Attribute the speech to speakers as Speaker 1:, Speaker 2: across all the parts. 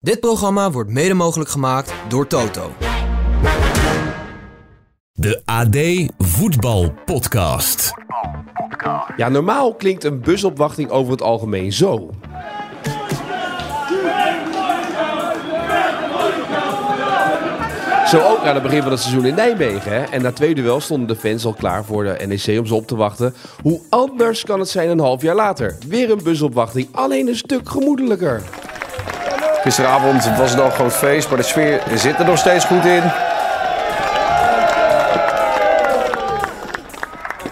Speaker 1: Dit programma wordt mede mogelijk gemaakt door Toto.
Speaker 2: De AD Voetbal Podcast.
Speaker 3: Ja, normaal klinkt een busopwachting over het algemeen zo. Zo ook aan het begin van het seizoen in Nijmegen. Hè? En na twee duel stonden de fans al klaar voor de NEC om ze op te wachten. Hoe anders kan het zijn een half jaar later? Weer een busopwachting, alleen een stuk gemoedelijker.
Speaker 4: Gisteravond was het al groot feest, maar de sfeer zit er nog steeds goed in.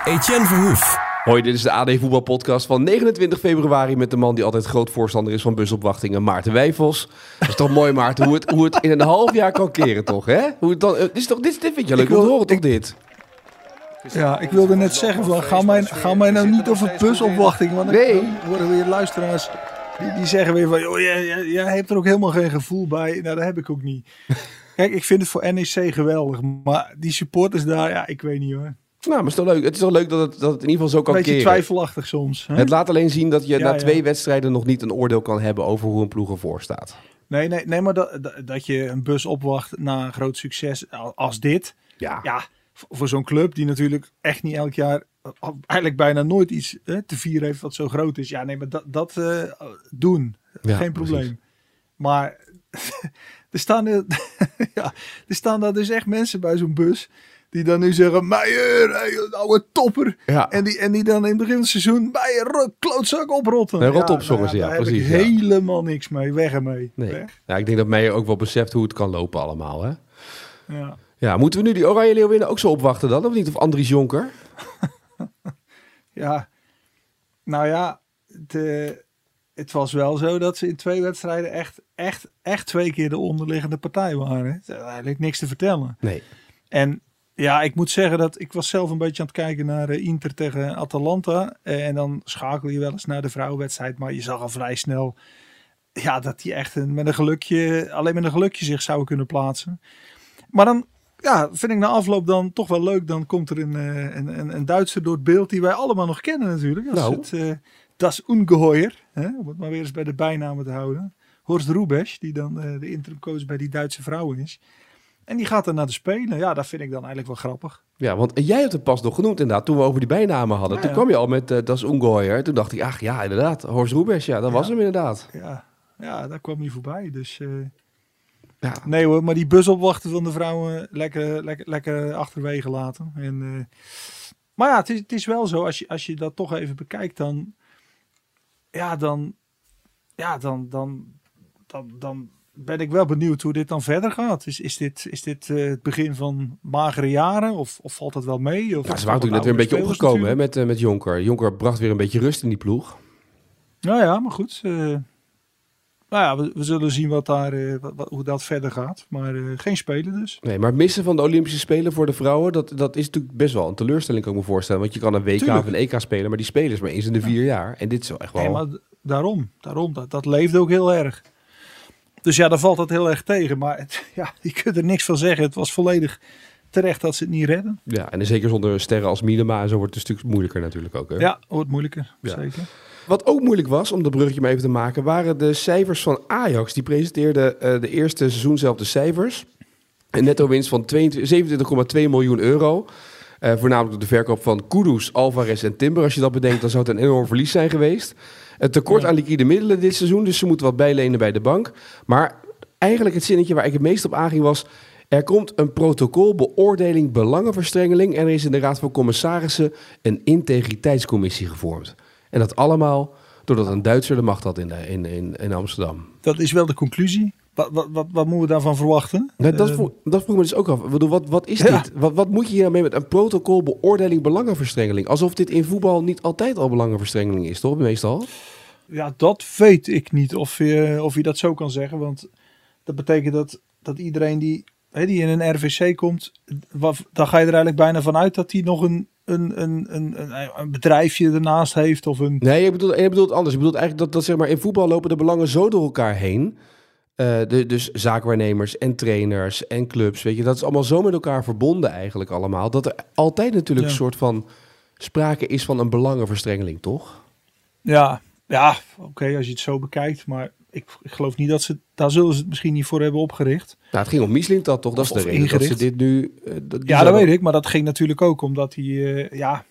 Speaker 2: Etienne Verhoef.
Speaker 3: Hoi, dit is de AD Voetbalpodcast van 29 februari met de man die altijd groot voorstander is van busopwachtingen, Maarten Wijfels. Dat is toch mooi, Maarten, hoe het, hoe het in een half jaar kan keren, toch? Hè? Hoe het dan, eh, dit, is toch, dit, dit vind je leuk te horen, toch, dit?
Speaker 5: Ja, ik wilde net zeggen, van, ga, mij, ga mij nou niet over busopwachting. Want dan
Speaker 3: Nee.
Speaker 5: dan worden weer luisteraars die, die zeggen weer van... Joh, jij, jij, jij hebt er ook helemaal geen gevoel bij. Nou, dat heb ik ook niet. Kijk, ik vind het voor NEC geweldig. Maar die supporters daar, ja, ik weet niet hoor.
Speaker 3: Nou, maar is toch leuk? Het is toch leuk dat het, dat het in ieder geval zo kan
Speaker 5: Beetje
Speaker 3: keren.
Speaker 5: twijfelachtig soms. Hè?
Speaker 3: Het laat alleen zien dat je
Speaker 5: Ja,
Speaker 3: na
Speaker 5: ja.
Speaker 3: twee wedstrijden nog niet een oordeel kan hebben over hoe een ploeg ervoor staat.
Speaker 5: Nee, nee, nee, maar dat, dat, je een bus opwacht na een groot succes als dit.
Speaker 3: Ja.
Speaker 5: Ja, voor zo'n club die natuurlijk echt niet elk jaar... eh, Eigenlijk bijna nooit iets hè, te vieren heeft wat zo groot is. Ja, nee, maar dat, dat eh, doen.
Speaker 3: Ja,
Speaker 5: Geen probleem.
Speaker 3: precies.
Speaker 5: Maar er, staan, er, ja, er staan daar dus echt mensen bij zo'n bus. Die dan nu zeggen, Meijer, hey, oude topper.
Speaker 3: Ja.
Speaker 5: En, die, en die dan in het begin van het seizoen, Meijer, ro- klootzak oprotten.
Speaker 3: Nee, rot op ze, ja,
Speaker 5: Daar
Speaker 3: precies,
Speaker 5: heb
Speaker 3: ja.
Speaker 5: ik helemaal niks mee. Weg ermee.
Speaker 3: Nee.
Speaker 5: Weg.
Speaker 3: Ja, ik denk dat Meijer ook wel beseft hoe het kan lopen allemaal. Hè?
Speaker 5: Ja.
Speaker 3: Ja, moeten we nu die Oranje Leeuwinnen ook zo opwachten dan? Of niet? Of Andries Jonker?
Speaker 5: ja, nou ja, de, het was wel zo dat ze in twee wedstrijden echt, echt, echt twee keer de onderliggende partij waren. Het is eigenlijk niks te vertellen.
Speaker 3: Nee.
Speaker 5: En ja, ik moet zeggen dat ik was zelf een beetje aan het kijken naar eh, Inter tegen Atalanta. En dan schakel je wel eens naar de vrouwenwedstrijd. Maar je zag al vrij snel ja, dat die echt een, met een gelukje, alleen met een gelukje zich zouden kunnen plaatsen. Maar dan ja, vind ik na afloop dan toch wel leuk. Dan komt er een, eh, een, een, een Duitser door het beeld die wij allemaal nog kennen natuurlijk. Dat
Speaker 3: Nou.
Speaker 5: is het, eh, Das Ungeheuer. Hè, om het maar weer eens bij de bijnamen te houden. Horst Rubesch, die dan eh, de interimcoach bij die Duitse vrouwen is. En die gaat dan naar de Spelen. Ja, dat vind ik dan eigenlijk wel grappig.
Speaker 3: Ja, want jij hebt het pas nog genoemd inderdaad, toen we over die bijnamen hadden.
Speaker 5: Ja,
Speaker 3: Toen
Speaker 5: ja.
Speaker 3: kwam je al met eh Das Ungeheuer. Toen dacht ik, ach ja, inderdaad, Horst Roebers, ja, dat was hem inderdaad.
Speaker 5: Ja, ja daar kwam hij voorbij. Dus
Speaker 3: Ja.
Speaker 5: nee hoor, maar die busopwachten van de vrouwen lekker, lekker, lekker achterwege laten. En, eh, maar ja, het is, het is wel zo, als je, als je dat toch even bekijkt, dan, ja, dan, ja, dan, dan, dan, dan ben ik wel benieuwd hoe dit dan verder gaat. Is, is dit, is dit eh, het begin van magere jaren of, of valt dat wel mee? Of
Speaker 3: Ja, ze waren natuurlijk net weer een beetje opgekomen hè, met, eh, met Jonker. Jonker bracht weer een beetje rust in die ploeg.
Speaker 5: Nou ja, maar goed. Nou ja, we, we zullen zien wat daar, eh, wat, hoe dat verder gaat. Maar eh, geen spelen dus.
Speaker 3: Nee, maar het missen van de Olympische Spelen voor de vrouwen, dat, dat is natuurlijk best wel een teleurstelling, kan ik me voorstellen. Want je kan een WK
Speaker 5: Tuurlijk.
Speaker 3: of een EK spelen, maar die spelen is maar eens in de vier jaar. En dit is wel echt wel...
Speaker 5: Nee, maar daarom, daarom dat, dat leeft ook heel erg. Dus ja, daar valt het heel erg tegen. Maar het, ja, je kunt er niks van zeggen. Het was volledig terecht dat ze het niet redden.
Speaker 3: Ja, en zeker zonder sterren als Miedema en zo wordt het een stuk moeilijker natuurlijk ook. Hè?
Speaker 5: Ja, wordt moeilijker.
Speaker 3: Ja.
Speaker 5: Zeker.
Speaker 3: Wat ook moeilijk was, om dat bruggetje maar even te maken, waren de cijfers van Ajax. Die presenteerde eh, de eerste seizoen zelf de cijfers. Een netto winst van 22 27,2 miljoen euro. Eh, voornamelijk door de verkoop van Kudus, Alvarez en Timber. Als je dat bedenkt, dan zou het een enorm verlies zijn geweest. Het tekort
Speaker 5: Ja.
Speaker 3: aan liquide middelen dit seizoen, dus ze moeten wat bijlenen bij de bank. Maar eigenlijk het zinnetje waar ik het meest op aanging was... Er komt een protocol beoordeling belangenverstrengeling... en er is in de Raad van Commissarissen een integriteitscommissie gevormd. En dat allemaal doordat een Duitser de macht had in, in, in, in Amsterdam.
Speaker 5: Dat is wel de conclusie. Wat, wat, wat, wat moeten we daarvan verwachten?
Speaker 3: Nou, dat,
Speaker 5: Eh,
Speaker 3: vroeg, dat vroeg me dus ook af. Wat, wat is
Speaker 5: Ja.
Speaker 3: dit? Wat, wat moet je hier nou mee met een protocol beoordeling belangenverstrengeling? Alsof dit in voetbal niet altijd al belangenverstrengeling is, toch? Meestal.
Speaker 5: Ja, dat weet ik niet of je, of je dat zo kan zeggen. Want dat betekent dat, dat iedereen die, hè, die in een RVC komt, wat, dan ga je er eigenlijk bijna vanuit dat hij nog een, een, een, een, een, een bedrijfje ernaast heeft. Of een,
Speaker 3: Nee, je bedoelt, je bedoelt anders. Je bedoelt eigenlijk dat, dat zeg maar, in voetbal lopen de belangen zo door elkaar heen. Eh, de, dus zaakwaarnemers en trainers en clubs, weet je, dat is allemaal zo met elkaar verbonden eigenlijk allemaal. Dat er altijd natuurlijk
Speaker 5: Ja.
Speaker 3: een soort van sprake is van een belangenverstrengeling, toch?
Speaker 5: Ja, ja oké, als je het zo bekijkt. Maar ik, ik geloof niet dat ze, daar zullen ze het misschien niet voor hebben opgericht.
Speaker 3: Nou, het ging om Mislintat toch? Dat is de reden dat ze dit nu... eh, dat-
Speaker 5: Ja, dat weet ik. Maar dat ging natuurlijk ook omdat hij, eh, ja,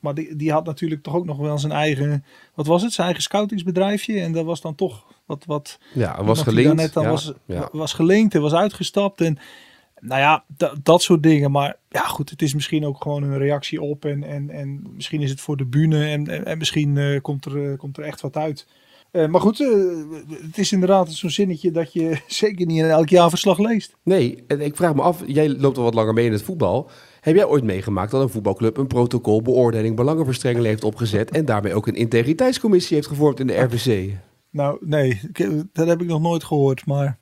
Speaker 5: maar die, die had natuurlijk toch ook nog wel zijn eigen, wat was het, zijn eigen scoutingsbedrijfje. En dat was dan toch wat, wat
Speaker 3: Ja, was
Speaker 5: daarnet dan
Speaker 3: ja,
Speaker 5: was,
Speaker 3: ja.
Speaker 5: was gelinkt en was uitgestapt. En nou ja, da- dat soort dingen. Maar ja, goed, het is misschien ook gewoon een reactie op. En, en, en misschien is het voor de bühne. En, en, en misschien eh, komt, er, komt er echt wat uit. Eh, maar goed, eh, het is inderdaad zo'n zinnetje dat je zeker niet in elk jaarverslag leest.
Speaker 3: Nee, en ik vraag me af, jij loopt al wat langer mee in het voetbal. Heb jij ooit meegemaakt dat een voetbalclub een protocol beoordeling belangenverstrengeling heeft opgezet en daarmee ook een integriteitscommissie heeft gevormd in de RVC?
Speaker 5: Nou, nee, ik- dat heb ik nog nooit gehoord. Maar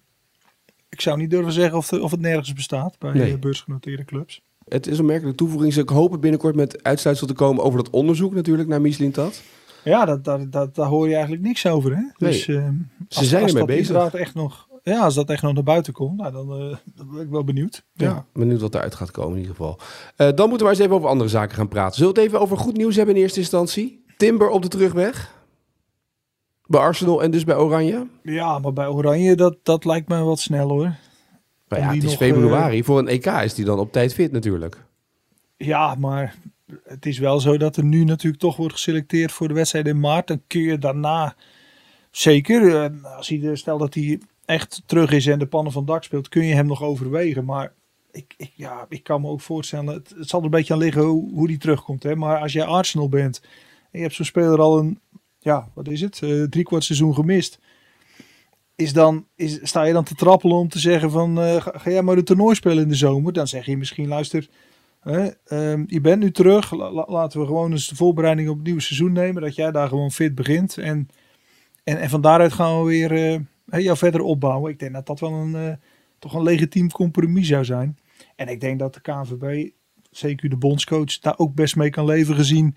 Speaker 5: ik zou niet durven zeggen of, of het nergens bestaat bij
Speaker 3: Nee.
Speaker 5: eh, beursgenoteerde clubs.
Speaker 3: Het is een merkelijke toevoeging. Ze hopen binnenkort met uitsluitsel te komen over dat onderzoek natuurlijk naar Mislintat.
Speaker 5: Ja, dat, dat, dat, daar hoor je eigenlijk niks over. Hè? Dus, ehm,
Speaker 3: Ze zijn ermee
Speaker 5: dat
Speaker 3: bezig.
Speaker 5: Echt nog, ja, als dat echt nog naar buiten komt, nou, dan, eh, dan ben ik wel benieuwd.
Speaker 3: Ja, benieuwd wat eruit gaat komen in ieder geval. Eh, dan moeten we maar eens even over andere zaken gaan praten. Zullen we het even over goed nieuws hebben in eerste instantie? Timber op de terugweg. Bij Arsenal en dus bij Oranje.
Speaker 5: Ja, maar bij Oranje, dat, dat lijkt me wat snel hoor.
Speaker 3: Nou ja, het is
Speaker 5: nog,
Speaker 3: februari. Voor een EK is die dan op tijd fit natuurlijk.
Speaker 5: Ja, maar het is wel zo dat er nu natuurlijk toch wordt geselecteerd voor de wedstrijd in maart. Dan kun je daarna zeker, als hij, de- stel dat hij echt terug is en de pannen van dak speelt, kun je hem nog overwegen. Maar ik, ja, ik kan me ook voorstellen, het, het zal er een beetje aan liggen hoe, hoe terugkomt. Hè? Maar als jij Arsenal bent en je hebt zo'n speler al een, ja, wat is het, eh drie kwart seizoen gemist. Is dan, is, sta je dan te trappelen om te zeggen van, eh, ga, ga jij maar een toernooi spelen in de zomer? Dan zeg je misschien, luister, Hè, ehm, je bent nu terug. La- la- laten we gewoon eens de voorbereiding op het nieuwe seizoen nemen. Dat jij daar gewoon fit begint. En, en, en van daaruit gaan we weer eh, jou verder opbouwen. Ik denk dat dat wel een, eh, toch een legitiem compromis zou zijn. En ik denk dat de KNVB, zeker de bondscoach, daar ook best mee kan leven gezien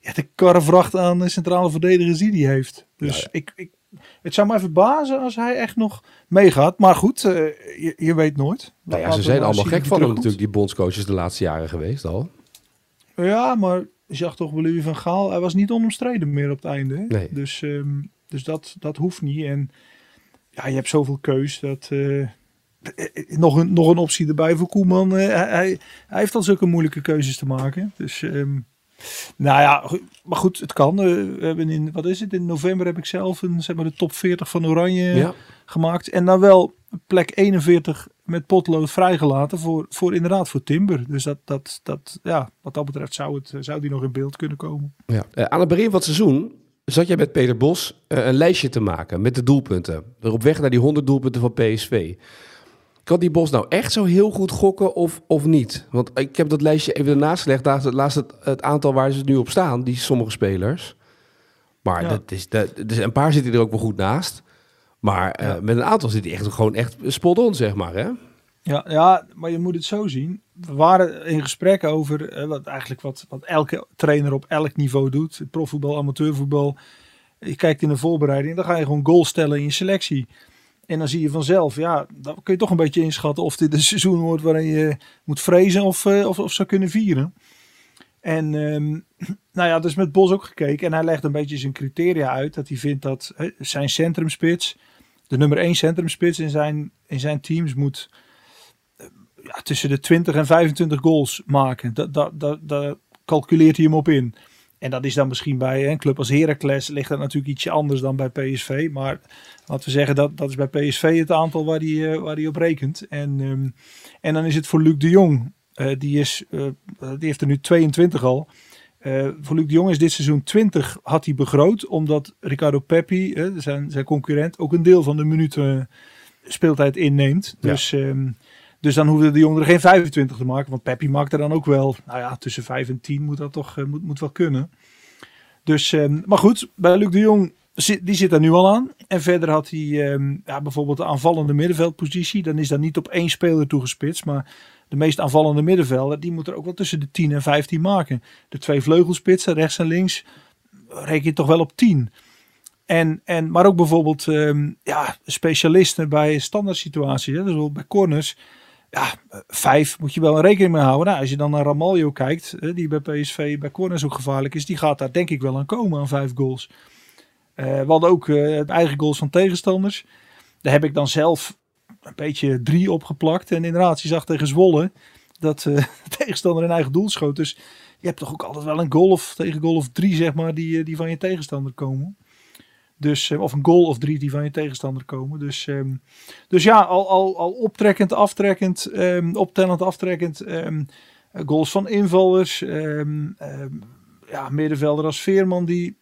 Speaker 5: ja, de karrevracht aan de centrale verdedigers die hij heeft. Dus Ik, ik, het zou mij verbazen als hij echt nog meegaat. Maar goed, eh, je, je weet nooit.
Speaker 3: Nou ja, ze zijn allemaal gek van hem natuurlijk, die bondscoaches de laatste jaren geweest al.
Speaker 5: Ja, maar je zag toch wel Louis van Gaal, hij was niet onomstreden meer op het einde.
Speaker 3: Nee.
Speaker 5: Dus, ehm, dus dat, dat hoeft niet. En ja, je hebt zoveel keus. Dat, eh, eh, nog, een, nog een optie erbij voor Koeman. Hij, hij, hij heeft al zulke moeilijke keuzes te maken. Dus ehm, nou ja, maar goed, het kan. Eh, we hebben in, wat is het, in november heb ik zelf een, zeg maar, de top 40 van Oranje
Speaker 3: Ja.
Speaker 5: gemaakt. En dan wel plek 41 met potlood vrijgelaten voor, voor inderdaad voor Timber. Dus dat, dat, dat, ja, wat dat betreft zou, het, zou die nog in beeld kunnen komen.
Speaker 3: Ja. Eh, aan het begin van het seizoen zat jij met Peter Bos eh, een lijstje te maken met de doelpunten. Op weg naar die 100 doelpunten van PSV. Kan die Bos nou echt zo heel goed gokken of, of niet? Want ik heb dat lijstje even ernaast gelegd. Het laatste het, het aantal waar ze nu op staan, die sommige spelers. Maar
Speaker 5: Ja.
Speaker 3: dat is, dat, dus een paar zitten er ook wel goed naast. Maar eh, met een aantal zit hij echt gewoon echt spot on, zeg maar. Hè?
Speaker 5: Ja, ja, maar je moet het zo zien. We waren in gesprek over eh, wat eigenlijk wat, wat elke trainer op elk niveau doet. Profvoetbal, amateurvoetbal. Je kijkt in de voorbereiding, dan ga je gewoon goals stellen in je selectie. En dan zie je vanzelf, ja, dan kun je toch een beetje inschatten of dit een seizoen wordt waarin je moet vrezen of, eh, of, of zou kunnen vieren. En ehm, nou ja, dus met Bos ook gekeken. En hij legt een beetje zijn criteria uit. Dat hij vindt dat zijn centrumspits, de nummer 1 centrumspits in zijn, in zijn teams moet ja, tussen de 20 en 25 goals maken. Dat, dat, dat, daar calculeert hij hem op in. En dat is dan misschien bij een club als Heracles ligt dat natuurlijk ietsje anders dan bij PSV. Maar laten we zeggen dat dat is bij PSV het aantal waar hij, eh, waar hij op rekent. En, ehm, en dan is het voor Luc de Jong. eh, die, is, eh, die heeft er nu 22 al. Voor Luc de Jong is dit seizoen 20 had hij begroot. Omdat Ricardo Peppi, zijn, zijn concurrent, ook een deel van de minuten speeltijd inneemt.
Speaker 3: Ja.
Speaker 5: Dus, ehm, dus dan hoefde de Jong er geen 25 te maken. Want Peppi maakt er dan ook wel, nou ja, tussen 5 en 10 moet dat toch eh, moet, moet wel kunnen. Dus, ehm, maar goed, bij Luc de Jong, die zit er nu al aan. En verder had hij ehm, ja, bijvoorbeeld de aanvallende middenveldpositie. Dan is dat niet op één speler toegespitst, maar de meest aanvallende middenvelder, die moet er ook wel tussen de 10 en 15 maken. De twee vleugelspitsen, rechts en links, reken je toch wel op 10. En, en, maar ook bijvoorbeeld ehm, ja, specialisten bij standaard situaties. Hè, dus bij corners. Ja, vijf moet je wel een rekening mee houden. Nou, als je dan naar Ramaljo kijkt, die bij PSV bij corners ook gevaarlijk is. Die gaat daar denk ik wel aan komen aan vijf goals. Eh, we hadden ook eh, eigen goals van tegenstanders. Daar heb ik dan zelf een beetje drie opgeplakt. En inderdaad, je zag tegen Zwolle dat de tegenstander een eigen doel schoot. Dus je hebt toch ook altijd wel een goal of tegen goal of drie, zeg maar, die, die van je tegenstander komen. Dus, eh, of een goal of drie die van je tegenstander komen. Dus, ehm, dus ja, al, al, al optrekkend, aftrekkend, ehm, optellend, aftrekkend. ehm, eh, goals van invallers. ja, middenvelder als Veerman die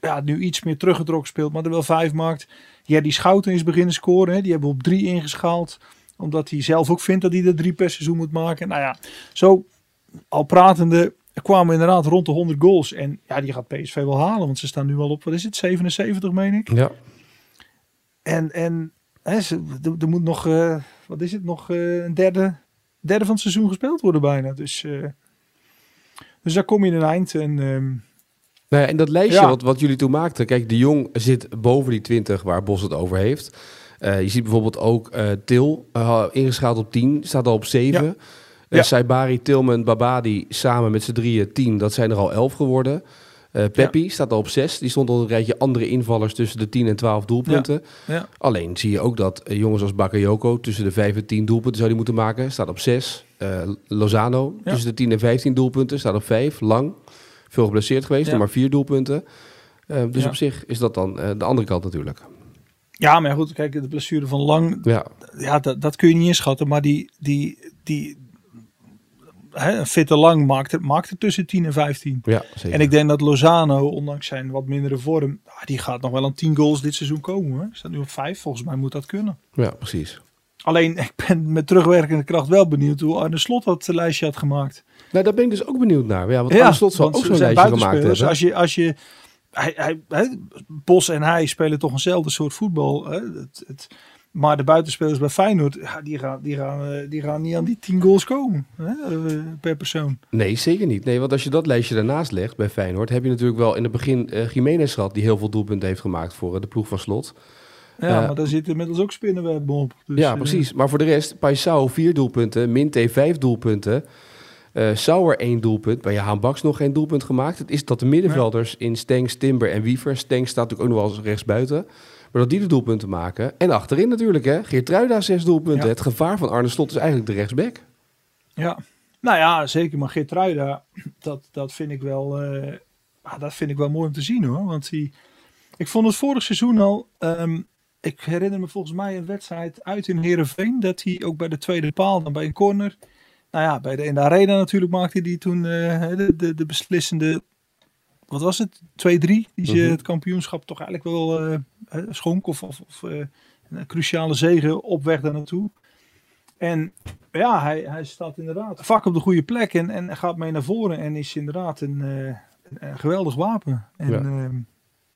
Speaker 5: ja, nu iets meer teruggetrokken speelt, maar er wel vijf maakt. Ja, die Schouten is beginnen scoren. Hè. Die hebben we op drie ingeschaald. Omdat hij zelf ook vindt dat hij er drie per seizoen moet maken. Nou ja, zo al pratende kwamen we inderdaad rond de 100 goals. En ja, die gaat PSV wel halen. Want ze staan nu al op, wat is het, 77 meen ik.
Speaker 3: Ja.
Speaker 5: En, en hè, ze, er, er moet nog, eh, wat is het, nog eh, een derde, derde van het seizoen gespeeld worden bijna. Dus, eh, dus daar kom je in een eind. En ehm,
Speaker 3: Nou ja, en dat lijstje
Speaker 5: Ja.
Speaker 3: wat, wat jullie toen maakten. Kijk, de Jong zit boven die 20 waar Bos het over heeft. Je ziet bijvoorbeeld ook Til eh, ingeschaald op 10, staat al op 7.
Speaker 5: Ja. Ja.
Speaker 3: Saibari, Tilman, Babadi samen met z'n drieën 10, dat zijn er al 11 geworden. Eh Peppi staat al op 6. Die stond al een rijtje andere invallers tussen de 10 en 12 doelpunten.
Speaker 5: ja,
Speaker 3: Alleen zie je ook dat eh, jongens als Bakayoko tussen de 5 en 10 doelpunten zou die moeten maken. Staat op 6. Eh, Lozano tussen de 10 en 15 doelpunten. Staat op 5. Lang. Veel geblesseerd geweest, maar 4 doelpunten. Dus op zich is dat dan de andere kant natuurlijk.
Speaker 5: ja, maar goed, kijk, de blessure van Lang,
Speaker 3: Ja,
Speaker 5: ja, dat, dat kun je niet inschatten. Maar die, die, die hè, een fitte Lang maakt maakt er tussen 10 en 15.
Speaker 3: ja zeker.
Speaker 5: En ik denk dat Lozano, ondanks zijn wat mindere vorm, ah, die gaat nog wel aan 10 goals dit seizoen komen. Hoor. Staat nu op 5, volgens mij moet dat kunnen.
Speaker 3: Ja, precies.
Speaker 5: Alleen, ik ben met terugwerkende kracht wel benieuwd hoe Arne Slot dat lijstje had gemaakt.
Speaker 3: Nou, daar ben ik dus ook benieuwd naar. Ja, want Arne Slot zal ook zo'n lijstje gemaakt hebben.
Speaker 5: Als je, als je, hij, hij, hij- Bos en hij spelen toch eenzelfde soort voetbal. Hè? Het, het, maar de buitenspelers bij Feyenoord, ja, die, gaan, die, gaan, eh, die gaan niet aan die 10 goals komen hè? eh, per persoon.
Speaker 3: Nee, zeker niet. Nee, want als je dat lijstje daarnaast legt bij Feyenoord... heb je natuurlijk wel in het begin eh Jiménez gehad... die heel veel doelpunten heeft gemaakt voor de ploeg van Slot.
Speaker 5: Ja, maar daar zitten inmiddels ook spinnenwebben op. Dus,
Speaker 3: ja, precies. Maar voor de rest, Paisao vier doelpunten, Minte vijf doelpunten, eh Sauer één doelpunt. Bij Haan Baks nog geen doelpunt gemaakt. Het is dat de middenvelders in Stengs, Timber en Wiever... Stengs staat natuurlijk ook nog wel eens rechtsbuiten... maar dat die de doelpunten maken. En achterin natuurlijk, hè. Geertruida zes doelpunten.
Speaker 5: Ja.
Speaker 3: Het gevaar van Arne Slot is eigenlijk de rechtsback.
Speaker 5: Ja, nou ja, zeker. Maar Geertruida, dat, dat, vind ik wel, eh, ah, dat vind ik wel mooi om te zien hoor. Want die, ik vond het vorig seizoen al, ehm, ik herinner me volgens mij een wedstrijd uit in Heerenveen. Dat hij ook bij de tweede paal, dan bij een corner. Nou ja, bij de, in de arena natuurlijk maakte hij toen eh, de, de, de beslissende, wat was het, 2-3. Die ze
Speaker 3: Mhm.
Speaker 5: het kampioenschap toch eigenlijk wel eh, schonk. Of, of, of eh, een cruciale zege op weg daar naartoe. En ja, hij, hij staat inderdaad vak op de goede plek en, en gaat mee naar voren en is inderdaad een, eh, een, een geweldig wapen. En
Speaker 3: Ja.
Speaker 5: ja,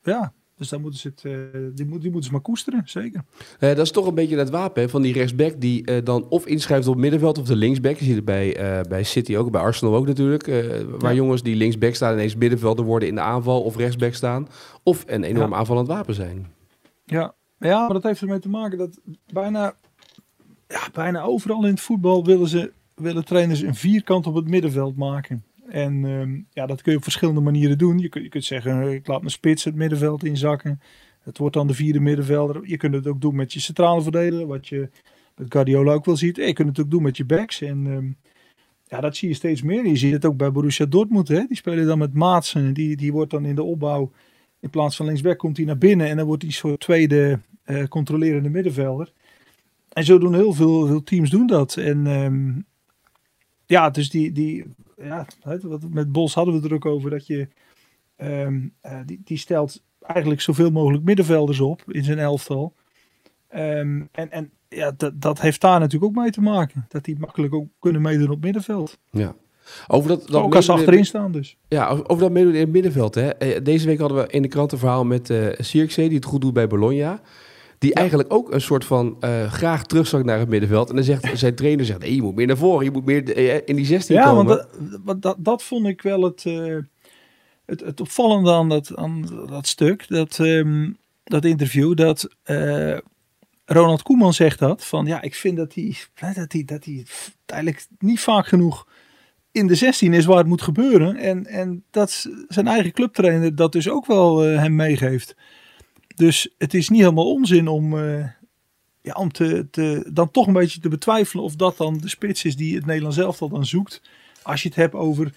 Speaker 5: ja dus daar moeten ze het, eh, die, moet, die moeten ze maar koesteren, zeker.
Speaker 3: Eh, dat is toch een beetje het wapen hè, van die rechtsback... die eh, dan of inschrijft op het middenveld of de linksback. Je ziet het bij, eh, bij City ook, bij Arsenal ook natuurlijk. eh, waar
Speaker 5: Ja.
Speaker 3: jongens die linksback staan ineens middenvelder worden in de aanval... of rechtsback staan. Of een enorm
Speaker 5: Ja.
Speaker 3: aanvallend wapen zijn.
Speaker 5: Ja. ja, maar dat heeft ermee te maken dat bijna, ja, bijna overal in het voetbal willen, ze, willen trainers een vierkant op het middenveld maken. En ehm, ja, dat kun je op verschillende manieren doen. Je kunt, je kunt zeggen, ik laat mijn spits het middenveld inzakken. Het wordt dan de vierde middenvelder. Je kunt het ook doen met je centrale verdediger, wat je met Guardiola ook wel ziet. Je kunt het ook doen met je backs. En ehm, ja, dat zie je steeds meer. Je ziet het ook bij Borussia Dortmund. Hè? Die spelen dan met Maatsen. Die, die wordt dan in de opbouw, in plaats van linksback, komt hij naar binnen. En dan wordt hij soort tweede eh, controlerende middenvelder. En zo doen heel veel, teams doen dat. En ehm, ja, dus die, die ja, met Bos hadden we het er ook over dat je ehm, eh, die, die stelt eigenlijk zoveel mogelijk middenvelders op in zijn elftal. Ehm, en en ja, dat, dat heeft daar natuurlijk ook mee te maken. Dat die makkelijk ook kunnen meedoen op middenveld.
Speaker 3: Ja. Over dat, dat
Speaker 5: ook als ze achterin staan dus.
Speaker 3: Ja, over dat meedoen in het middenveld. Hè. Eh, Deze week hadden we in de krant een verhaal met Sierkzee, die het goed doet bij Bologna. Die eigenlijk ook een soort van eh, graag terugzakt naar het middenveld. En dan zegt zijn trainer, zegt, nee, je moet meer naar voren. Je moet meer in die 16
Speaker 5: Ja,
Speaker 3: komen.
Speaker 5: want dat, dat, dat vond ik wel het, eh, het, het opvallende aan dat, aan dat stuk. Dat, ehm, dat interview. Dat Ronald Koeman zegt dat. Van ja, ik vind dat hij, dat hij, dat hij eigenlijk niet vaak genoeg in de 16 is waar het moet gebeuren. En, en dat zijn eigen clubtrainer dat dus ook wel eh, hem meegeeft. Dus het is niet helemaal onzin om, eh, ja, om te, te, dan toch een beetje te betwijfelen of dat dan de spits is die het Nederlands elftal dan zoekt. Als je het hebt over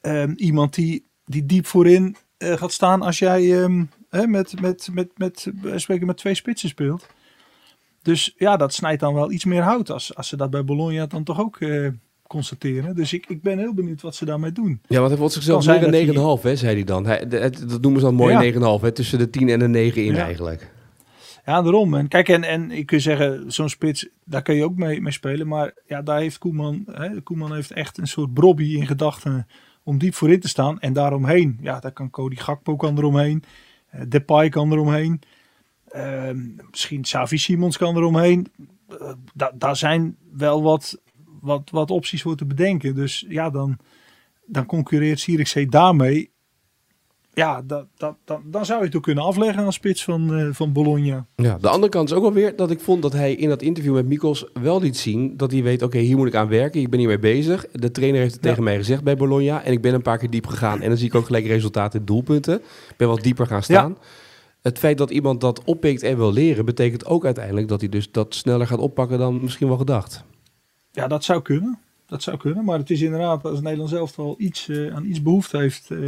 Speaker 5: ehm, iemand die, die diep voorin eh, gaat staan als jij ehm, hè, met, met, met, met, met, twee spitsen speelt. Dus ja, dat snijdt dan wel iets meer hout als, als ze dat bij Bologna dan toch ook constateren. Dus ik, ik ben heel benieuwd wat ze daarmee doen.
Speaker 3: Ja, want hij wordt zichzelf dan 9,5, hè, zei hij dan. Hij, dat noemen ze dan mooi
Speaker 5: Ja.
Speaker 3: 9,5, hè, tussen de 10 en de 9 in
Speaker 5: Ja.
Speaker 3: eigenlijk.
Speaker 5: Ja, daarom. En kijk, en, en ik kun zeggen, zo'n spits, daar kun je ook mee, mee spelen. Maar ja, daar heeft Koeman, hè, Koeman heeft echt een soort Brobby in gedachten om diep voorin te staan. En daaromheen, ja, daar kan Cody Gakpo kan eromheen. eh, Depay kan eromheen. Ehm misschien Xavi Simons kan eromheen. Eh, da- daar zijn wel wat, wat, wat opties voor te bedenken. Dus ja, dan, dan concurreert Zierikzee daarmee. Ja, dat, dat, dat, dan zou je het ook kunnen afleggen als spits van, eh, van Bologna.
Speaker 3: Ja, de andere kant is ook wel weer dat ik vond dat hij in dat interview met Mikos wel liet zien dat hij weet, oké, hier moet ik aan werken, ik ben hiermee bezig. De trainer heeft het
Speaker 5: Ja.
Speaker 3: tegen mij gezegd bij Bologna en ik ben een paar keer diep gegaan en dan zie ik ook gelijk resultaten in doelpunten. Ik ben wat dieper gaan staan. Het feit dat iemand dat oppikt en wil leren, betekent ook uiteindelijk dat hij dus dat sneller gaat oppakken dan misschien wel gedacht.
Speaker 5: Ja, dat zou kunnen. Dat zou kunnen. Maar het is inderdaad, als Nederland zelf al iets, eh, aan iets behoefte heeft, eh,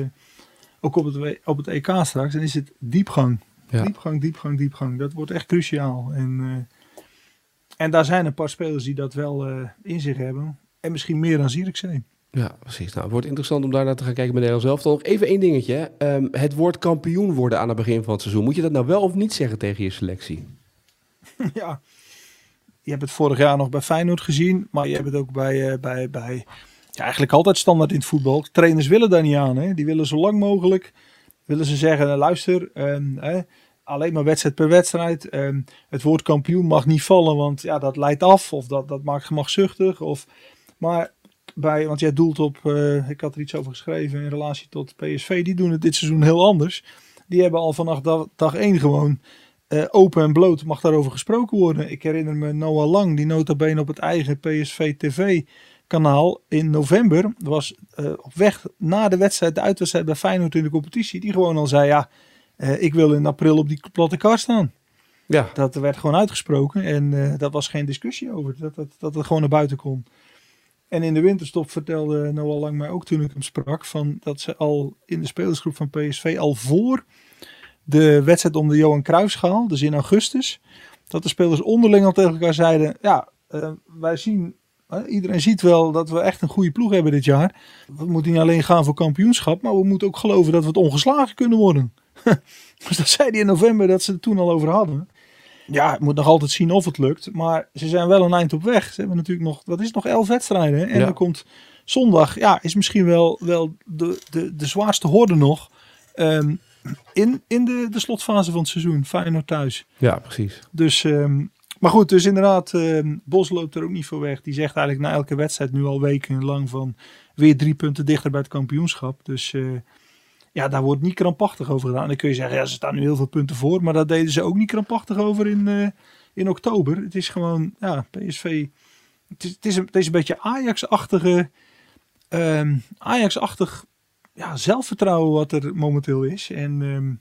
Speaker 5: ook op het, op het EK straks, dan is het diepgang.
Speaker 3: Ja.
Speaker 5: Diepgang, diepgang, diepgang. Dat wordt echt cruciaal. En, eh, en daar zijn een paar spelers die dat wel in zich hebben. En misschien meer dan Zierikzee.
Speaker 3: Ja, precies. Nou, het wordt interessant om daar naar te gaan kijken met Nederland zelf. Dan nog even één dingetje. Ehm, het woord kampioen worden aan het begin van het seizoen. Moet je dat nou wel of niet zeggen tegen je selectie?
Speaker 5: ja. Je hebt het vorig jaar nog bij Feyenoord gezien, maar je hebt het ook bij, eh, bij, bij ja, eigenlijk altijd standaard in het voetbal. Trainers willen daar niet aan. Hè? Die willen zo lang mogelijk, willen ze zeggen, eh, luister, ehm, alleen maar wedstrijd per wedstrijd. Ehm, het woord kampioen mag niet vallen, want ja, dat leidt af of dat, dat maakt gemakzuchtig. Of, maar bij, want jij doelt op, eh, ik had er iets over geschreven in relatie tot PSV, die doen het dit seizoen heel anders. Die hebben al vanaf dag, dag één gewoon eh, open en bloot mag daarover gesproken worden. Ik herinner me Noah Lang, die nota bene op het eigen PSV TV kanaal in november was eh, op weg na de wedstrijd, de uitwedstrijd bij Feyenoord in de competitie, die gewoon al zei, ja, eh, ik wil in april op die platte kar staan.
Speaker 3: Ja,
Speaker 5: Dat werd gewoon uitgesproken en dat was geen discussie over, dat, dat, dat het gewoon naar buiten kon. En in de winterstop vertelde Noah Lang mij ook toen ik hem sprak, van dat ze al in de spelersgroep van PSV al voor de wedstrijd om de Johan Cruijffschaal, dus in augustus, dat de spelers onderling al tegen elkaar zeiden, ja, eh, wij zien, eh, iedereen ziet wel dat we echt een goede ploeg hebben dit jaar. We moeten niet alleen gaan voor kampioenschap, maar we moeten ook geloven dat we het ongeslagen kunnen worden. dus dat zei hij in november dat ze het toen al over hadden. Ja, het moet nog altijd zien of het lukt. Maar ze zijn wel een eind op weg. Ze hebben natuurlijk nog, wat is nog elf wedstrijden. hè? En
Speaker 3: Ja.
Speaker 5: er komt zondag, ja, is misschien wel, wel de, de, de zwaarste horde nog. ehm, in in de, de slotfase van het seizoen. Feyenoord thuis.
Speaker 3: ja precies.
Speaker 5: Dus, ehm, maar goed, dus inderdaad, ehm, Bos loopt er ook niet voor weg. Die zegt eigenlijk na elke wedstrijd nu al wekenlang van weer drie punten dichter bij het kampioenschap. Dus eh, ja, daar wordt niet krampachtig over gedaan. Dan kun je zeggen, ja, ze staan nu heel veel punten voor. Maar daar deden ze ook niet krampachtig over in, eh, in oktober. Het is gewoon, ja, PSV. Het is, het is, een, het is een beetje Ajax-achtige, ehm, Ajax-achtig ja, zelfvertrouwen wat er momenteel is. En ehm,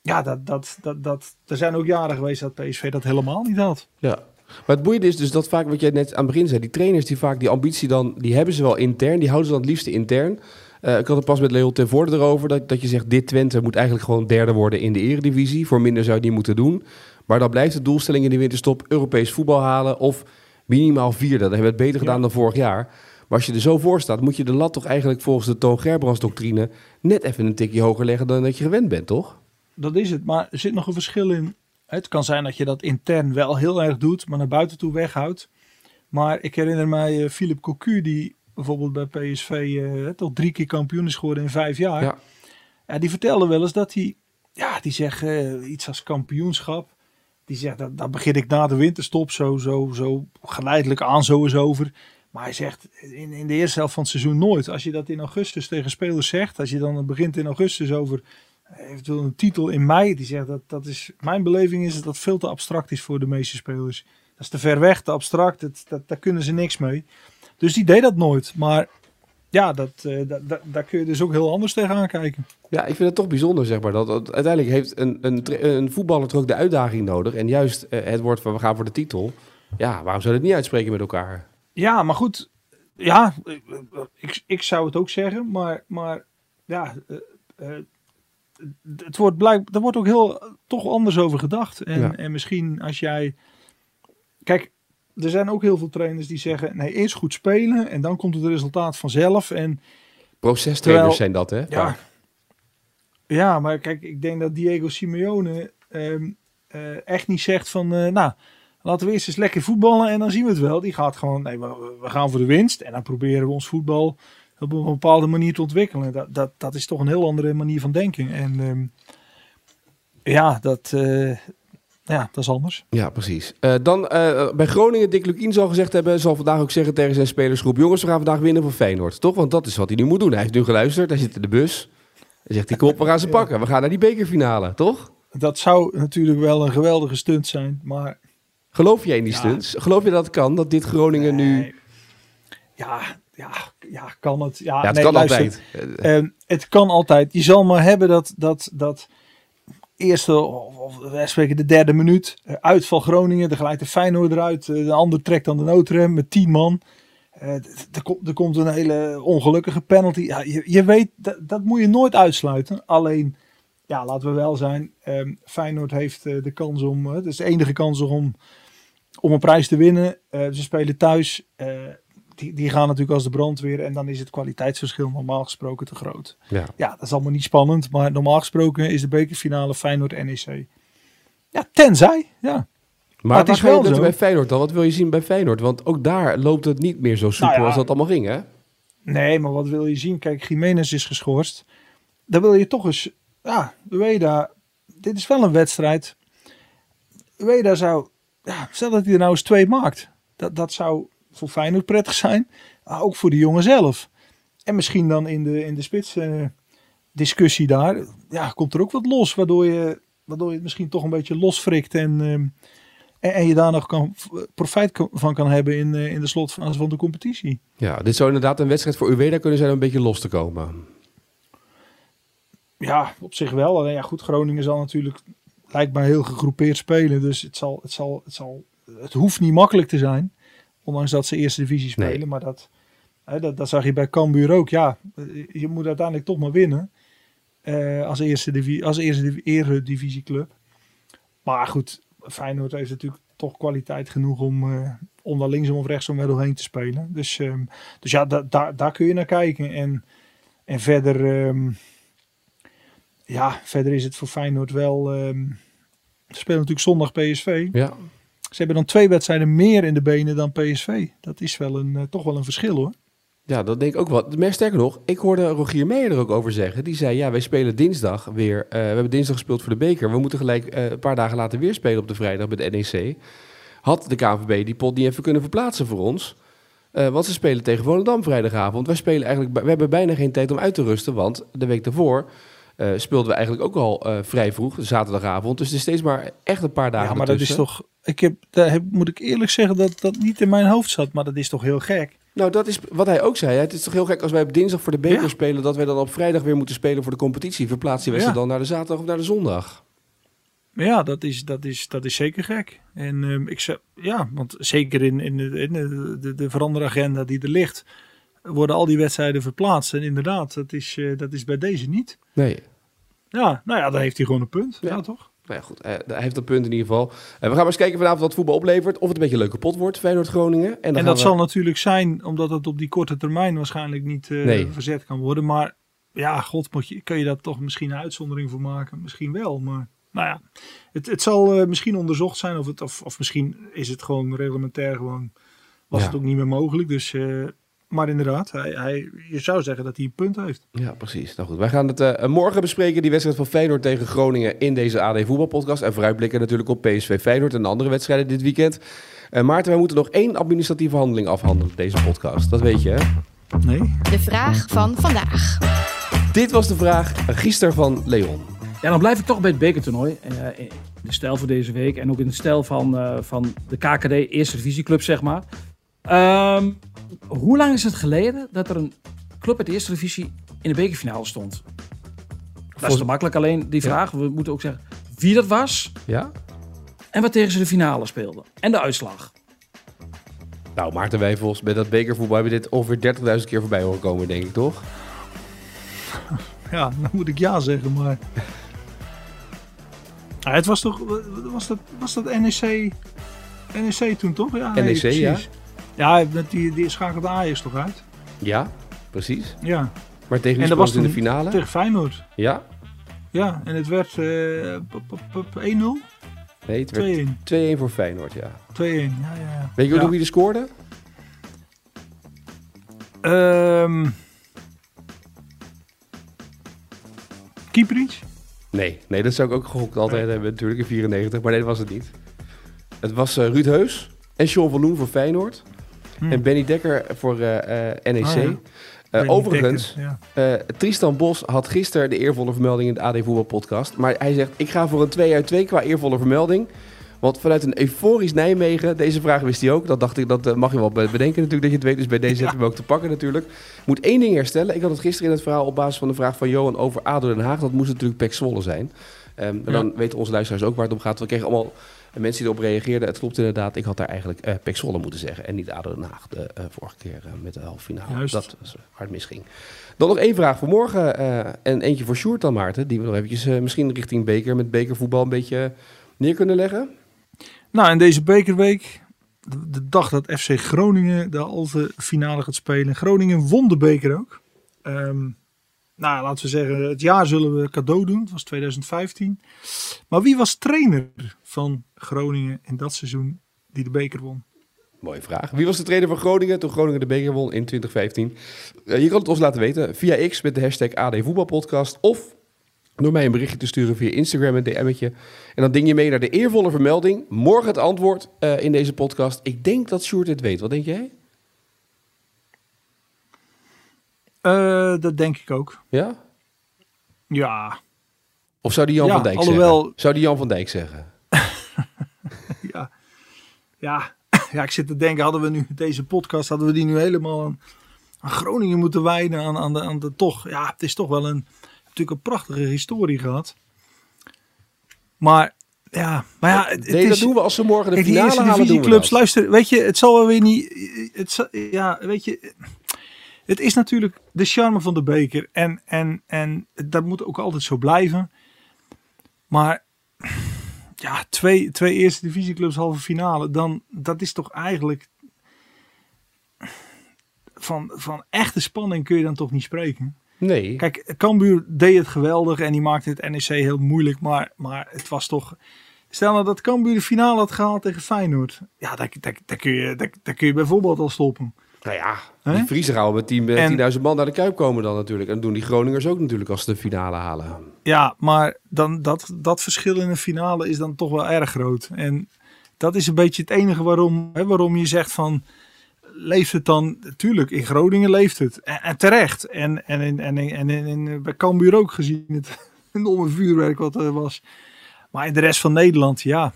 Speaker 5: ja, dat, dat, dat, dat, er zijn ook jaren geweest dat PSV dat helemaal niet had.
Speaker 3: Ja. Maar het boeiende is dus dat vaak, wat jij net aan het begin zei, die trainers die vaak die ambitie dan, die hebben ze wel intern, die houden ze dan het liefste intern. Eh, ik had het pas met Leo ten Voorde erover, dat, dat je zegt, dit Twente moet eigenlijk gewoon derde worden in de eredivisie. Voor minder zou je niet moeten doen. Maar dan blijft de doelstelling in de winterstop Europees voetbal halen of minimaal vierde. Dan hebben we het beter gedaan dan vorig jaar. Maar als je er zo voor staat, moet je de lat toch eigenlijk volgens de Toon Gerbrands doctrine net even een tikje hoger leggen dan dat je gewend bent, toch?
Speaker 5: Dat is het. Maar er zit nog een verschil in. Het kan zijn dat je dat intern wel heel erg doet, maar naar buiten toe weghoudt. Maar ik herinner mij eh, Philip Cocu, die bijvoorbeeld bij PSV eh, toch drie keer kampioen is geworden in vijf jaar.
Speaker 3: Ja.
Speaker 5: Ja, die vertelde wel eens dat hij, ja, die zegt eh, iets als kampioenschap. Die zegt, dat, daar begin ik na de winterstop zo, zo, zo geleidelijk aan zo eens over. Maar hij zegt, in, in de eerste helft van het seizoen nooit. Als je dat in augustus tegen spelers zegt, als je dan begint in augustus over eventueel een titel in mei, die zegt dat, dat is, mijn beleving is dat dat veel te abstract is voor de meeste spelers. Dat is te ver weg, te abstract, dat, daar kunnen ze niks mee. Dus die deed dat nooit. Maar ja, dat, eh, da- da- daar kun je dus ook heel anders tegenaan kijken.
Speaker 3: Ja, ik vind het toch bijzonder, zeg maar. Dat, uiteindelijk heeft een, een, een voetballer toch ook de uitdaging nodig. En juist eh, het woord van we gaan voor de titel. Ja, waarom zou je het niet uitspreken met elkaar?
Speaker 5: Ja, maar goed. Ja, ik, ik zou het ook zeggen. Maar, maar ja, eh, eh, het wordt blijk, er wordt ook heel toch anders over gedacht. En,
Speaker 3: Ja.
Speaker 5: en misschien als jij. Kijk, er zijn ook heel veel trainers die zeggen: nee, eerst goed spelen en dan komt het resultaat vanzelf. En
Speaker 3: Procestrainers zijn dat, hè?
Speaker 5: ja, ja, maar kijk, ik denk dat Diego Simeone ehm, eh, echt niet zegt van, nou, laten we eerst eens lekker voetballen en dan zien we het wel. Die gaat gewoon, nee, we, we gaan voor de winst en dan proberen we ons voetbal op een bepaalde manier te ontwikkelen. Dat, dat, dat is toch een heel andere manier van denken. En ehm, ja, dat, eh, ja, dat is anders.
Speaker 3: Ja, precies. Eh, dan eh, bij Groningen, Dick Lukien zal gezegd hebben, zal vandaag ook zeggen tegen zijn spelersgroep: Jongens, we gaan vandaag winnen van Feyenoord. Toch? Want dat is wat hij nu moet doen. Hij heeft nu geluisterd, hij zit in de bus. Hij zegt: die kop, we gaan ze pakken. We gaan naar die bekerfinale, toch?
Speaker 5: Dat zou natuurlijk wel een geweldige stunt zijn, maar
Speaker 3: Geloof jij in die
Speaker 5: Ja.
Speaker 3: stunts? Geloof je dat het kan, dat dit Groningen nu.
Speaker 5: Ja, ja, ja, kan het. Ja,
Speaker 3: Ja, het
Speaker 5: nee,
Speaker 3: kan
Speaker 5: luister,
Speaker 3: altijd. Eh,
Speaker 5: Ehm, het kan altijd. Je zal maar hebben dat, dat, dat eerste, of, wij spreken de derde minuut, eh, uitval Groningen, dan glijdt de Feyenoord eruit, eh, de ander trekt dan de noodrem met tien man. Eh, er, komt, er komt een hele ongelukkige penalty. Ja, je, je weet, dat, dat moet je nooit uitsluiten. Alleen, ja, laten we wel zijn, ehm, Feyenoord heeft de kans om, het is de enige kans om, om een prijs te winnen. Eh, ze spelen thuis. eh, die, die gaan natuurlijk als de brandweer en dan is het kwaliteitsverschil normaal gesproken te groot.
Speaker 3: ja.
Speaker 5: Ja, dat is allemaal niet spannend, maar normaal gesproken is de bekerfinale Feyenoord-NEC. Ja, tenzij, ja.
Speaker 3: Maar
Speaker 5: het is wel zo.
Speaker 3: bij Feyenoord dan? Wat wil je zien bij Feyenoord? Want ook daar loopt het niet meer zo soepel
Speaker 5: Nou ja.
Speaker 3: als dat allemaal ging, hè?
Speaker 5: Nee, maar wat wil je zien? Kijk, Jiménez is geschorst. Dan wil je toch eens, ja, Ueda, dit is wel een wedstrijd. Ueda zou, ja, stel dat hij er nou eens twee maakt. Dat, dat zou voor Feyenoord prettig zijn, maar ook voor de jongen zelf. En misschien dan in de, in de spits eh, discussie daar, ja, komt er ook wat los, waardoor je, waardoor je het misschien toch een beetje losfrikt en, ehm, en, en je daar nog kan, profijt van kan hebben in, eh, in de slotfase van de competitie.
Speaker 3: Ja, dit zou inderdaad een wedstrijd voor Ueda kunnen zijn om een beetje los te komen.
Speaker 5: Ja, op zich wel. Alleen ja, goed, Groningen zal natuurlijk lijkt mij heel gegroepeerd spelen. Dus het, zal, het, zal, het, zal, het hoeft niet makkelijk te zijn. Ondanks dat ze eerste divisie spelen.
Speaker 3: Nee.
Speaker 5: Maar dat, hè, dat, dat zag je bij Cambuur ook. Ja, je moet uiteindelijk toch maar winnen. eh, als eerste, divi als eerste divi eredivisieclub. Maar goed, Feyenoord heeft natuurlijk toch kwaliteit genoeg om, eh, om daar linksom of rechtsom wel doorheen te spelen. Dus, ehm, dus ja, da, daar daar kun je naar kijken. En, en verder... ehm, ja, verder is het voor Feyenoord wel. ehm spelen natuurlijk zondag PSV.
Speaker 3: Ja,
Speaker 5: Ze hebben dan twee wedstrijden meer in de benen dan PSV. Dat is wel een, eh, toch wel een verschil hoor.
Speaker 3: ja dat denk ik ook wel. Maar sterker nog, ik hoorde Rogier Meijer er ook over zeggen. Die zei, ja, wij spelen dinsdag weer. eh, we hebben dinsdag gespeeld voor de beker. We moeten gelijk eh, een paar dagen later weer spelen op de vrijdag met de NEC. Had de KNVB die pot niet even kunnen verplaatsen voor ons? Want ze spelen tegen Volendam vrijdagavond. Wij spelen eigenlijk, we hebben bijna geen tijd om uit te rusten. Want de week daarvoor eh, speelden we eigenlijk ook al eh, vrij vroeg, zaterdagavond. Dus het is steeds maar echt een paar dagen
Speaker 5: ja, maar dat is toch. Ik heb, daar heb, moet ik eerlijk zeggen dat dat niet in mijn hoofd zat. Maar dat is toch heel gek.
Speaker 3: Nou, dat is wat hij ook zei. hè. Het is toch heel gek als wij op dinsdag voor de beker
Speaker 5: Ja.
Speaker 3: spelen... dat wij dan op vrijdag weer moeten spelen voor de competitie. Die wedstrijd
Speaker 5: Ja.
Speaker 3: dan naar de zaterdag of naar de zondag.
Speaker 5: Ja, dat is, dat is, dat is zeker gek. En ehm, ik zeg, ja, want zeker in, in, de, in de, de, de veranderagenda die er ligt, worden al die wedstrijden verplaatst. En inderdaad, dat is, eh, dat is bij deze niet.
Speaker 3: Nee.
Speaker 5: Ja, nou ja, dan heeft hij gewoon een punt.
Speaker 3: Ja.
Speaker 5: Ja, toch?
Speaker 3: Nou ja, goed. eh, hij heeft dat punt in ieder geval. En we gaan maar eens kijken vanavond wat voetbal oplevert. Of het een beetje een leuke pot wordt, Feyenoord-Groningen. En, dan
Speaker 5: En dat
Speaker 3: we-
Speaker 5: zal natuurlijk zijn, omdat het op die korte termijn waarschijnlijk niet eh,
Speaker 3: Nee.
Speaker 5: verzet kan worden. Maar ja, god, moet je, kun je daar toch misschien een uitzondering voor maken? Misschien wel, maar nou ja. Het, het zal eh, misschien onderzocht zijn of, het, of, of misschien is het gewoon reglementair gewoon, was
Speaker 3: Ja.
Speaker 5: het ook niet meer mogelijk. Dus, eh, maar inderdaad, hij, hij, je zou zeggen dat hij een punt heeft.
Speaker 3: Ja, precies. Nou goed, wij gaan het eh, morgen bespreken. Die wedstrijd van Feyenoord tegen Groningen in deze AD Voetbalpodcast. En vooruitblikken natuurlijk op PSV Feyenoord en de andere wedstrijden dit weekend. Eh, Maarten, wij moeten nog één administratieve handeling afhandelen op deze podcast. Dat weet je, hè?
Speaker 5: Nee?
Speaker 6: De vraag van vandaag.
Speaker 3: Dit was de vraag gisteren van Leon.
Speaker 7: Ja, dan blijf ik toch bij het bekertoernooi. Eh, in de stijl voor deze week en ook in de stijl van, eh, van de KKD Eerste Divisieclub, zeg maar. Ehm, hoe lang is het geleden dat er een club uit de eerste divisie in de bekerfinale stond. Dat is te makkelijk alleen die vraag. We moeten ook zeggen wie dat was
Speaker 3: Ja?
Speaker 7: en wat tegen ze de finale speelden. En de uitslag.
Speaker 3: Nou, Maarten Wijfels, met dat bekervoetbal hebben we dit ongeveer 30.000 keer voorbij horen komen, denk ik, toch?
Speaker 5: Ja, dan moet ik ja zeggen, maar... Ja, het was toch... Was dat, was dat NEC... NEC toen toch? Ja,
Speaker 3: NEC, ja.
Speaker 5: Ja, die, die schakelde Ajax toch uit?
Speaker 3: Ja, precies.
Speaker 5: Ja,
Speaker 3: Maar tegen wie
Speaker 5: En dat was
Speaker 3: in de finale?
Speaker 5: tegen Feyenoord.
Speaker 3: Ja?
Speaker 5: Ja, en het werd eh, p- p- 1-0? 2-1.
Speaker 3: Nee, het werd 2-1 voor Feyenoord, ja.
Speaker 5: 2-1, ja, ja, ja.
Speaker 3: Weet je ook
Speaker 5: Ja.
Speaker 3: wie er scoorde?
Speaker 5: Ehm Kieprits?
Speaker 3: Nee, nee, dat zou ik ook gehokt altijd hebben, natuurlijk in 94, maar nee, dat was het niet. Het was eh, Ruud Heus en Sean van Loen voor Feyenoord.
Speaker 5: Hm.
Speaker 3: En Benny Dekker voor eh, eh, NEC.
Speaker 5: Ja.
Speaker 3: Eh, overigens,
Speaker 5: Dekker, ja.
Speaker 3: Tristan Bos had gisteren de eervolle vermelding in de AD Voetbal podcast. Maar hij zegt, ik ga voor een 2 uit 2 qua eervolle vermelding. Want vanuit een euforisch Nijmegen, deze vraag wist hij ook. Dat dacht ik, dat mag je wel be- bedenken natuurlijk dat je het weet. Dus bij deze heb je hem ook te pakken natuurlijk. Ik moet één ding herstellen. Ik had het gisteren in het verhaal op basis van de vraag van Johan over ADO Den Haag. Dat moest natuurlijk Pek Zwolle zijn. Ehm, maar dan weten onze luisteraars ook waar het om gaat. We kregen allemaal eh, mensen die erop reageerden. Het klopt inderdaad. Ik had daar eigenlijk eh Pek Zwolle moeten zeggen. En niet ADO Den Haag de eh, vorige keer eh, met de halve finale.
Speaker 5: Juist.
Speaker 3: Dat was eh, waar het misging. Dan nog één vraag voor morgen. eh, en eentje voor Sjoerd dan, Maarten. Die we nog eventjes eh, misschien richting beker met bekervoetbal een beetje neer kunnen leggen.
Speaker 5: Nou, in deze bekerweek, de, de dag dat FC Groningen de halve finale gaat spelen. Groningen won de beker ook. Ehm, nou, laten we zeggen, het jaar zullen we cadeau doen. Het was 2015. Maar wie was trainer van Groningen in dat seizoen die de beker won?
Speaker 3: Mooie vraag. Wie was de trainer van Groningen toen Groningen de beker won in 2015? Eh, je kan het ons laten weten via X met de hashtag AD Voetbalpodcast. Of door mij een berichtje te sturen via Instagram, een DM'tje. En dan ding je mee naar de eervolle vermelding. Morgen het antwoord eh, in deze podcast. Ik denk dat Sjoerd dit weet. Wat denk jij?
Speaker 5: Eh, dat denk ik ook.
Speaker 3: Ja?
Speaker 5: Ja,
Speaker 3: Of zou die Jan
Speaker 5: Ja,
Speaker 3: van Dijk
Speaker 5: alhoewel-
Speaker 3: zeggen? Zou die Jan van Dijk zeggen?
Speaker 5: Ja, ja. ja, ik zit te denken, hadden we nu deze podcast, hadden we die nu helemaal aan, aan Groningen moeten wijden. Aan, aan, de, aan de toch, ja, het is toch wel een, natuurlijk een prachtige historie gehad. Maar ja, maar ja, het, het
Speaker 3: Nee, dat doen we als ze morgen de
Speaker 5: Kijk, die
Speaker 3: finale
Speaker 5: eerste
Speaker 3: halen. Doen we
Speaker 5: divisieclubs,
Speaker 3: dat.
Speaker 5: luister, weet je, het zal wel weer niet. Het, zal- ja, weet je, het is natuurlijk de charme van de beker. En, en, en dat moet ook altijd zo blijven. Maar ja, twee, twee eerste divisieclubs halve finale, dan dat is toch eigenlijk. Van, van echte spanning kun je dan toch niet spreken.
Speaker 3: Nee.
Speaker 5: Kijk, Cambuur deed het geweldig en die maakte het NEC heel moeilijk. Maar, maar het was toch... Stel nou dat Cambuur de finale had gehaald tegen Feyenoord. Ja, daar, daar, daar, kun, je, daar, daar kun je bijvoorbeeld al stoppen.
Speaker 3: Nou ja, die Friese gaan met 10
Speaker 5: En-
Speaker 3: 10.000 man naar de Kuip komen dan natuurlijk. En doen die Groningers ook natuurlijk als ze de finale halen.
Speaker 5: Ja, maar dan, dat, dat verschil in een finale is dan toch wel erg groot. En dat is een beetje het enige waarom, hè, waarom je zegt van... Leeft het dan? Tuurlijk, in Groningen leeft het. En, en terecht. En, en, en, en, en, en, en bij Cambuur ook gezien het enorme vuurwerk wat er was. Maar in de rest van Nederland, ja.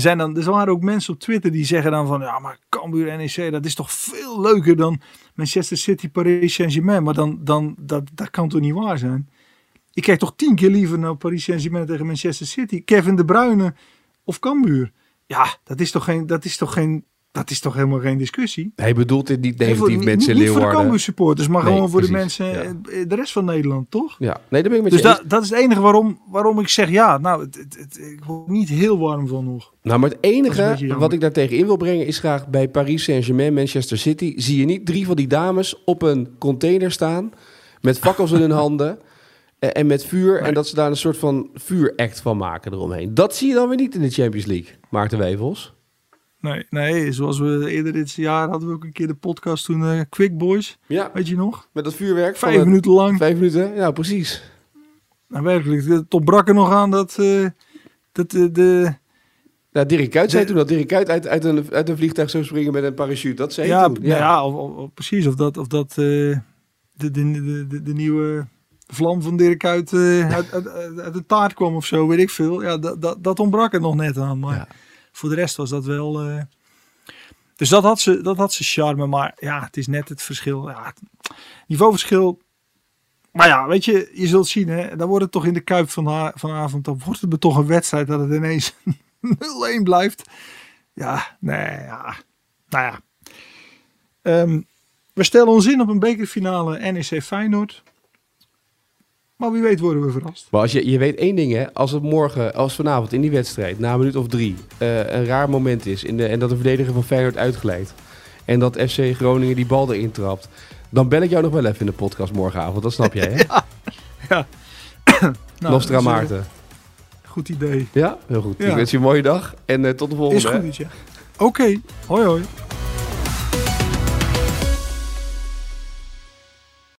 Speaker 5: Zijn dan, er waren ook mensen op Twitter die zeggen dan van... Ja, maar Cambuur NEC, dat is toch veel leuker dan Manchester City, Paris Saint-Germain. Maar dan, dan, dat, dat kan toch niet waar zijn? Ik kijk toch tien keer liever naar Paris Saint-Germain tegen Manchester City. Kevin De Bruyne of Cambuur. Ja, dat is toch geen... Dat is toch geen dat is toch helemaal geen discussie?
Speaker 3: Hij bedoelt dit niet negatief,
Speaker 5: niet-
Speaker 3: mensen in
Speaker 5: Niet voor de. Cambuur supporters, maar
Speaker 3: Nee,
Speaker 5: gewoon voor de mensen,
Speaker 3: ja.
Speaker 5: eh, de rest van Nederland, toch?
Speaker 3: Ja, nee, daar ben ik met
Speaker 5: Dus
Speaker 3: je eens.
Speaker 5: dat, dat is het enige waarom, waarom ik zeg ja. Nou, het, het, het- ik word niet heel warm van nog.
Speaker 3: Nou, maar het enige wat ik daar tegen in wil brengen is graag bij Paris Saint-Germain, Manchester City, zie je niet drie van die dames op een container staan met fakkels in hun handen eh, en met vuur en dat ze daar een soort van vuuract van maken eromheen. Dat zie je dan weer niet in de Champions League, Maarten Wevels.
Speaker 5: Nee, nee, zoals we eerder dit jaar hadden we ook een keer de podcast toen eh, Quick Boys,
Speaker 3: Ja,
Speaker 5: weet je nog?
Speaker 3: met dat vuurwerk.
Speaker 5: Vijf minuten lang.
Speaker 3: Vijf minuten, ja precies.
Speaker 5: Nou, werkelijk, het ontbrak er nog aan dat, eh, dat eh, de...
Speaker 3: Nou, Dirk Kuyt zei toen dat Dirk Kuyt uit, uit, een, uit een vliegtuig zou springen met een parachute. Dat zei hij
Speaker 5: Ja,
Speaker 3: toen.
Speaker 5: ja. ja of, precies. Of dat, of dat eh, de, de, de, de, nieuwe vlam van Dirk uit, eh, uit, uit, uit, uit de taart kwam of zo, weet ik veel. Ja, dat, dat, dat ontbrak er nog net aan. Maar
Speaker 3: Ja.
Speaker 5: Voor de rest was dat wel... eh, Dus dat had, ze, dat had ze charme. Maar ja, het is net het verschil. Ja, niveauverschil. Maar ja, weet je, je zult zien. Hè, dan wordt het toch in de kuip van vanavond. Dan wordt het toch een wedstrijd dat het ineens 0-1 blijft. Ja, nee, ja. Nou ja. Ehm, we stellen ons in op een bekerfinale NEC Feyenoord. Maar wie weet worden we verrast.
Speaker 3: Maar als je, je weet één ding, hè. Als het morgen, als vanavond in die wedstrijd, na een minuut of drie, eh, een raar moment is in de, en dat de verdediger van Feyenoord uitglijdt. En dat FC Groningen die bal erin trapt. Dan bel ik jou nog wel even in de podcast morgenavond. Dat snap jij, hè?
Speaker 5: ja. ja.
Speaker 3: nou, Nostra dus, Maarten.
Speaker 5: Goed idee.
Speaker 3: Ja, heel goed. Ik wens je een mooie dag en uh, tot de volgende.
Speaker 5: Is goed, ja. Oké, okay. hoi hoi.